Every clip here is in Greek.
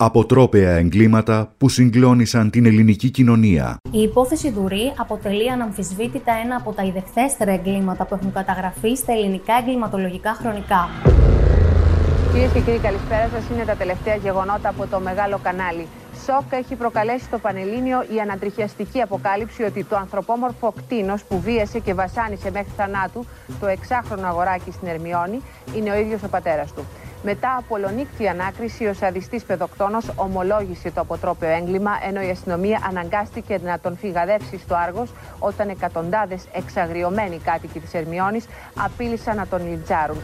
Αποτρόπαια εγκλήματα που συγκλώνησαν την ελληνική κοινωνία. Η υπόθεση Δουρή αποτελεί αναμφισβήτητα ένα από τα ιδεχθέστερα εγκλήματα που έχουν καταγραφεί στα ελληνικά εγκληματολογικά χρονικά. Κυρίες και κύριοι, καλησπέρα σας. Είναι τα τελευταία γεγονότα από το μεγάλο κανάλι. Σοκ έχει προκαλέσει στο Πανελλήνιο η ανατριχιαστική αποκάλυψη ότι το ανθρωπόμορφο κτίνος που βίασε και βασάνισε μέχρι θανάτου το εξάχρονο αγοράκι στην Ερμιόνη είναι ο ίδιος ο πατέρας του. Μετά από ολονύκτη ανάκριση, ο σαδιστής παιδοκτόνος ομολόγησε το αποτρόπαιο έγκλημα, ενώ η αστυνομία αναγκάστηκε να τον φυγαδεύσει στο Άργος, όταν εκατοντάδες εξαγριωμένοι κάτοικοι της Ερμιώνης απείλησαν να τον λιντζάρουν.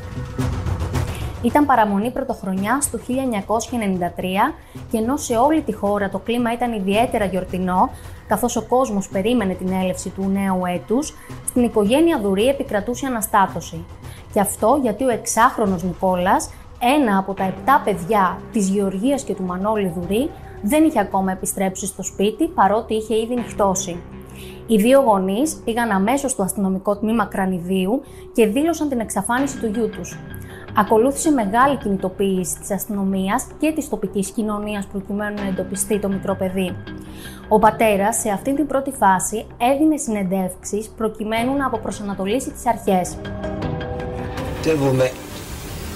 Ήταν παραμονή πρωτοχρονιάς του 1993 και ενώ σε όλη τη χώρα το κλίμα ήταν ιδιαίτερα γιορτινό, καθώς ο κόσμος περίμενε την έλευση του νέου έτους, στην οικογένεια Δουρή επικρατούσε αναστάτωση. Και αυτό γιατί ο εξάχρονος Νικόλας ένα από τα επτά παιδιά της Γεωργίας και του Μανώλη Δουρή δεν είχε ακόμα επιστρέψει στο σπίτι παρότι είχε ήδη νυχτώσει. Οι δύο γονείς πήγαν αμέσως στο αστυνομικό τμήμα Κρανιδίου και δήλωσαν την εξαφάνιση του γιού τους. Ακολούθησε μεγάλη κινητοποίηση της αστυνομίας και της τοπικής κοινωνίας προκειμένου να εντοπιστεί το μικρό παιδί. Ο πατέρας σε αυτή την πρώτη φάση έδινε συνεντεύξεις προκειμένου να αποπροσανατολίσει τις αρχές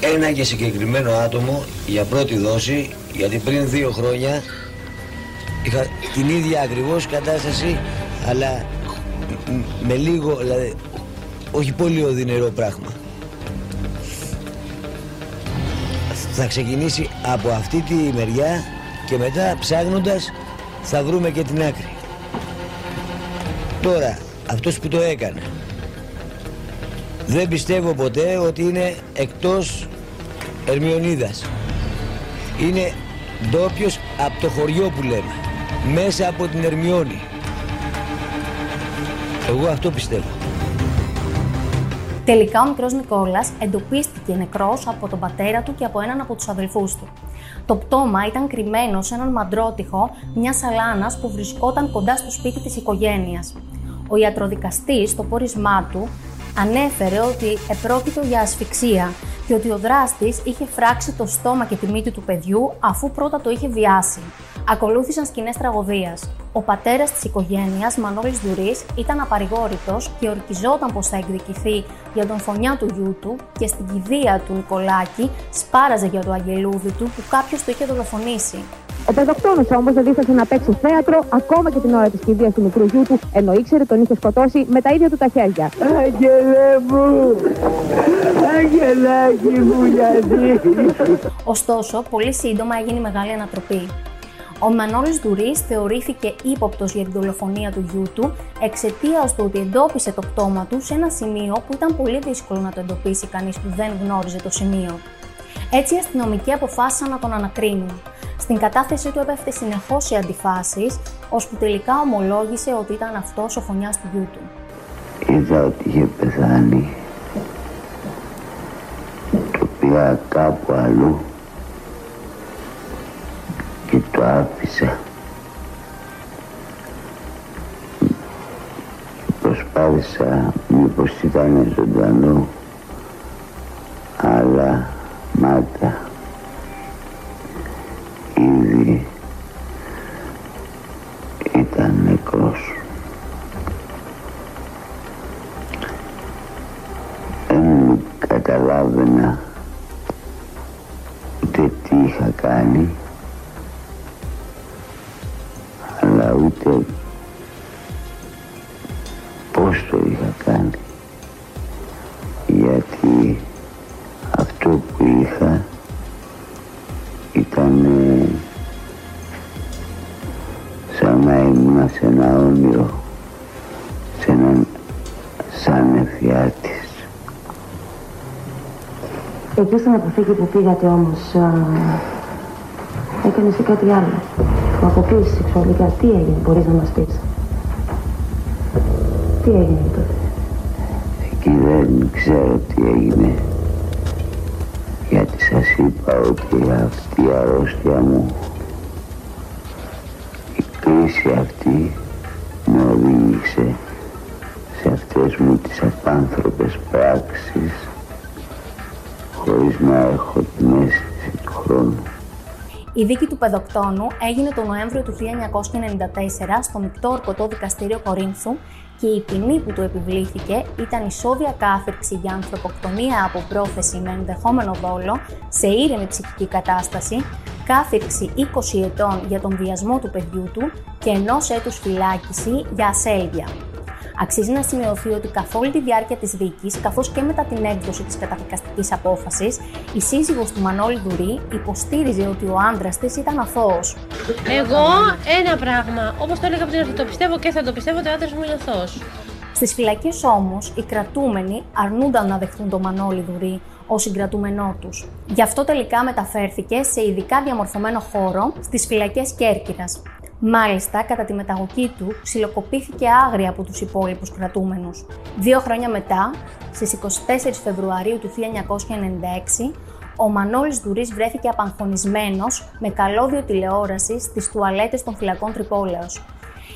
ένα και συγκεκριμένο άτομο για πρώτη δόση γιατί πριν δύο χρόνια είχα την ίδια ακριβώς κατάσταση αλλά με λίγο, δηλαδή όχι πολύ οδυνερό πράγμα. Θα ξεκινήσει από αυτή τη μεριά και μετά ψάχνοντας θα βρούμε και την άκρη. Τώρα, αυτός που το έκανε δεν πιστεύω ποτέ ότι είναι εκτός Ερμιονίδας. Είναι ντόπιος από το χωριό που λέμε. Μέσα από την Ερμιόνη. Εγώ αυτό πιστεύω. Τελικά ο μικρός Νικόλας εντοπίστηκε νεκρός από τον πατέρα του και από έναν από τους αδελφούς του. Το πτώμα ήταν κρυμμένο σε έναν μαντρότυχο μιας σαλάνας που βρισκόταν κοντά στο σπίτι της οικογένειας. Ο ιατροδικαστής στο πόρισμά του ανέφερε ότι επρόκειτο για ασφυξία και ότι ο δράστης είχε φράξει το στόμα και τη μύτη του παιδιού αφού πρώτα το είχε βιάσει. Ακολούθησαν σκηνές τραγωδίας. Ο πατέρας της οικογένειας, Μανώλης Δουρής, ήταν απαρηγόρητος και ορκιζόταν πως θα εκδικηθεί για τον φωνιά του γιού του και στην κηδεία του Νικολάκη σπάραζε για το αγγελούδι του που κάποιος το είχε δολοφονήσει. Ο παιδοκτόνο όμως δεν δίστασε να παίξει θέατρο ακόμα και την ώρα της κηδείας του μικρού γιού του, ενώ ήξερε τον είχε σκοτώσει με τα ίδια του τα χέρια. Άγγελε μου! Αγγελάκι μου, γιατί! Ωστόσο, πολύ σύντομα έγινε μεγάλη ανατροπή. Ο Μανώλης Δουρής θεωρήθηκε ύποπτος για την δολοφονία του γιού του εξαιτίας του ότι εντόπισε το πτώμα του σε ένα σημείο που ήταν πολύ δύσκολο να το εντοπίσει κανείς που δεν γνώριζε το σημείο. Έτσι οι αστυνομικοί αποφάσισαν να τον ανακρίνουν. Στην κατάθεσή του έπεφτε συνεχώς σε αντιφάσεις, ώσπου τελικά ομολόγησε ότι ήταν αυτός ο φωνιάς του γιού του. Είδα ότι είχε πεθάνει. Το πήγα κάπου αλλού και το άφησα. Προσπάθησα μήπως ήταν ζωντανό, ήταν νεκρός. Δεν καταλάβαινα ούτε τι είχα κάνει αλλά ούτε πώς το είχα κάνει ένα όνειρο, σε έναν σαν εφιάτης. Εκεί στην αποθήκη που πήγατε όμως, έκανες και κάτι άλλο. Που αποκλείσεις σεξουαλικά. Τι έγινε, μπορείς να μας πεις; Τι έγινε τότε; Εκεί δεν ξέρω τι έγινε γιατί σας είπα ότι αυτή η αρρώστια μου η κρίση αυτή με οδήγησε σε αυτές μου τις απάνθρωπες πράξεις χωρίς να έχω την αίσθηση του χρόνου. Η δίκη του παιδοκτόνου έγινε τον Νοέμβριο του 1994 στο Μικτό Ορκωτό Δικαστήριο Κορίνθου και η ποινή που του επιβλήθηκε ήταν ισόβια κάθερξη για ανθρωποκτονία από πρόθεση με ενδεχόμενο δόλο σε ήρεμη ψυχική κατάσταση, κάθερξη 20 ετών για τον βιασμό του παιδιού του και ενός έτους φυλάκιση για ασέλγεια. Αξίζει να σημειωθεί ότι καθ' όλη τη διάρκεια της δίκης, καθώς και μετά την έκδοση της καταδικαστική απόφασης, η σύζυγος του Μανώλη Δουρή υποστήριζε ότι ο άντρας της ήταν αθώος. Εγώ ένα πράγμα. Όπως το έλεγα πριν, το πιστεύω και θα το πιστεύω ότι ο άντρας μου είναι αθώος. Στις φυλακές όμως, οι κρατούμενοι αρνούνταν να δεχτούν τον Μανώλη Δουρή ω συγκρατούμενό τους. Γι' αυτό τελικά μεταφέρθηκε σε ειδικά διαμορφωμένο χώρο στις φυλακές Κέρκυρας. Μάλιστα, κατά τη μεταγωγή του, ξυλοκοπήθηκε άγρια από τους υπόλοιπους κρατούμενους. Δύο χρόνια μετά, στις 24 Φεβρουαρίου του 1996, ο Μανώλης Δουρής βρέθηκε απαγχωνισμένος με καλώδιο τηλεόρασης στις τουαλέτες των φυλακών Τρυπόλεως.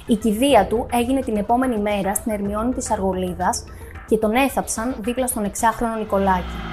Η κηδεία του έγινε την επόμενη μέρα στην Ερμιόνη της Αργολίδας και τον έθαψαν δίπλα στον εξάχρονο Νικολάκη.